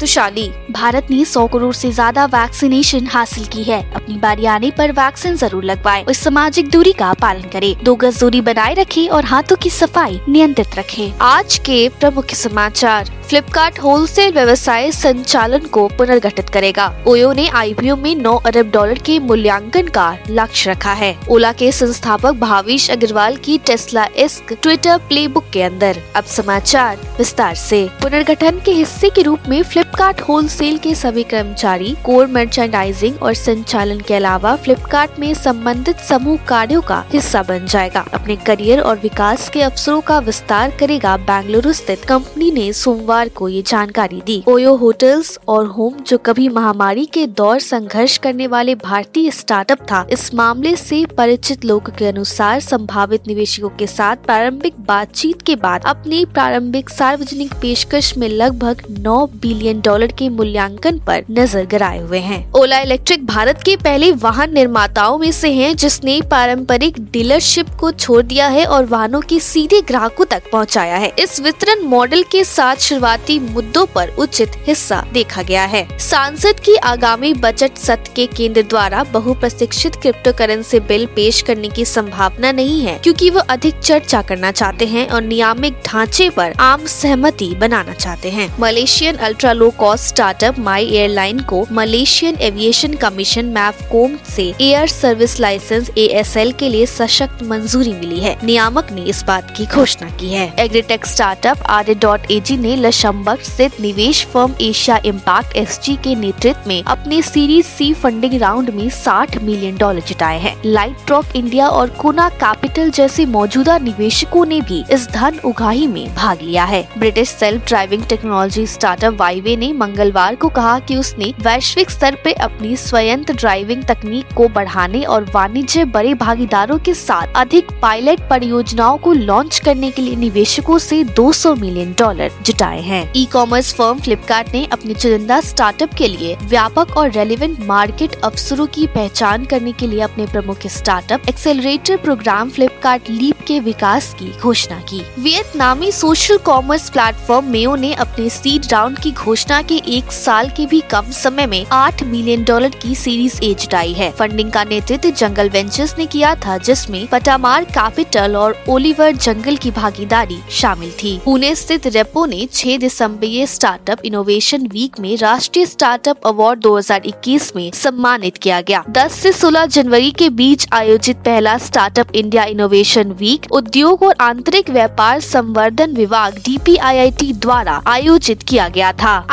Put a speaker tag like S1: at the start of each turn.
S1: तुशाली
S2: भारत ने 100 करोड़ से ज़्यादा वैक्सीनेशन हासिल की है। अपनी बारी आने पर वैक्सीन ज़रूर लगवाएँ और सामाजिक दूरी का पालन करें। दो गज दूरी बनाए रखें और हाथों की सफ़ाई नियंत्रित रखें।
S1: आज के प्रमुख समाचार। फ्लिपकार्ट होलसेल व्यवसाय संचालन को पुनर्गठित करेगा। ओयो ने आईपीओ में 9 अरब डॉलर के मूल्यांकन का लक्ष्य रखा है। ओला के संस्थापक भावेश अग्रवाल की टेस्ला इस्क ट्विटर प्लेबुक के अंदर। अब समाचार विस्तार से। पुनर्गठन के हिस्से के रूप में फ्लिपकार्ट होलसेल के सभी कर्मचारी कोर मर्चेंडाइजिंग और संचालन के अलावा फ्लिपकार्ट में संबंधित समूह कार्यों का हिस्सा बन जाएगा। अपने करियर और विकास के अवसरों का विस्तार करेगा बेंगलुरु स्थित कंपनी ने सोमवार को ये जानकारी दी। ओयो होटल्स और होम जो कभी महामारी के दौर संघर्ष करने वाले भारतीय स्टार्टअप था, इस मामले से परिचित लोगों के अनुसार संभावित निवेशकों के साथ प्रारंभिक बातचीत के बाद अपनी प्रारंभिक सार्वजनिक पेशकश में लगभग 9 बिलियन डॉलर के मूल्यांकन पर नज़र गराए हुए हैं। ओला इलेक्ट्रिक भारत के पहले वाहन निर्माताओं में से है, जिसने पारंपरिक डीलरशिप को छोड़ दिया है और वाहनों के सीधे ग्राहकों तक पहुँचाया है। इस वितरण मॉडल के साथ शुरुआती मुद्दों पर उचित हिस्सा देखा गया है। सांसद की आगामी बजट सत्र के केंद्र द्वारा बहुप्रशिक्षित क्रिप्टो करेंसी बिल पेश करने की संभावना नहीं है, क्योंकि वो अधिक चर्चा करना चाहते हैं और नियामिक ढांचे पर आम सहमति बनाना चाहते हैं। Malaysian ultra low cost startup MyAirline को मलेशियन एविएशन कमीशन मैफकोम से एयर सर्विस लाइसेंस एएसएल के लिए सशक्त मंजूरी मिली है। नियामक ने इस बात की घोषणा की है। Agritech startup R dot AG ने लशंबक स्थित निवेश फर्म एशिया इम्पैक्ट एस के नेतृत्व में अपने सीरीज़ सी फंडिंग राउंड में 60 मिलियन डॉलर जुटाए हैं। लाइट रॉक इंडिया और कोना कैपिटल जैसे मौजूदा निवेशकों ने भी इस धन उगाही में भाग लिया है। British self driving technology startup Wayve ने मंगलवार को कहा कि उसने वैश्विक स्तर पर अपनी स्वयं ड्राइविंग तकनीक को बढ़ाने और वाणिज्य बड़े भागीदारों के साथ अधिक पायलट परियोजनाओं को लॉन्च करने के लिए निवेशकों से 200 मिलियन डॉलर जुटाए हैं। ई कॉमर्स फर्म फ्लिपकार्ट ने अपने चुनिंदा स्टार्टअप के लिए व्यापक और रेलिवेंट मार्केट अवसरों की पहचान करने के लिए अपने प्रमुख startup accelerator programme Flipkart leap के विकास की घोषणा की। वियतनामी सोशल कॉमर्स प्लेटफॉर्म मेयो ने अपने सीड राउंड की घोषणा के एक साल के भी कम समय में आठ मिलियन डॉलर की सीरीज़ ए जुटाई है। फंडिंग का नेतृत्व जंगल वेंचर्स ने किया था, जिसमें पटामार, कैपिटल और ओलिवर जंगल की भागीदारी शामिल थी। पुणे स्थित रेपो ने छह दिसंबर स्टार्टअप इनोवेशन वीक में राष्ट्रीय स्टार्टअप अवार्ड 2021 में सम्मानित किया गया। 10 से 16 जनवरी के बीच आयोजित पहला स्टार्टअप इंडिया इनोवेशन वीक उद्योग और आंतरिक व्यापार संवर्धन विभाग डीपीआईआईटी द्वारा आयोजित किया गया था।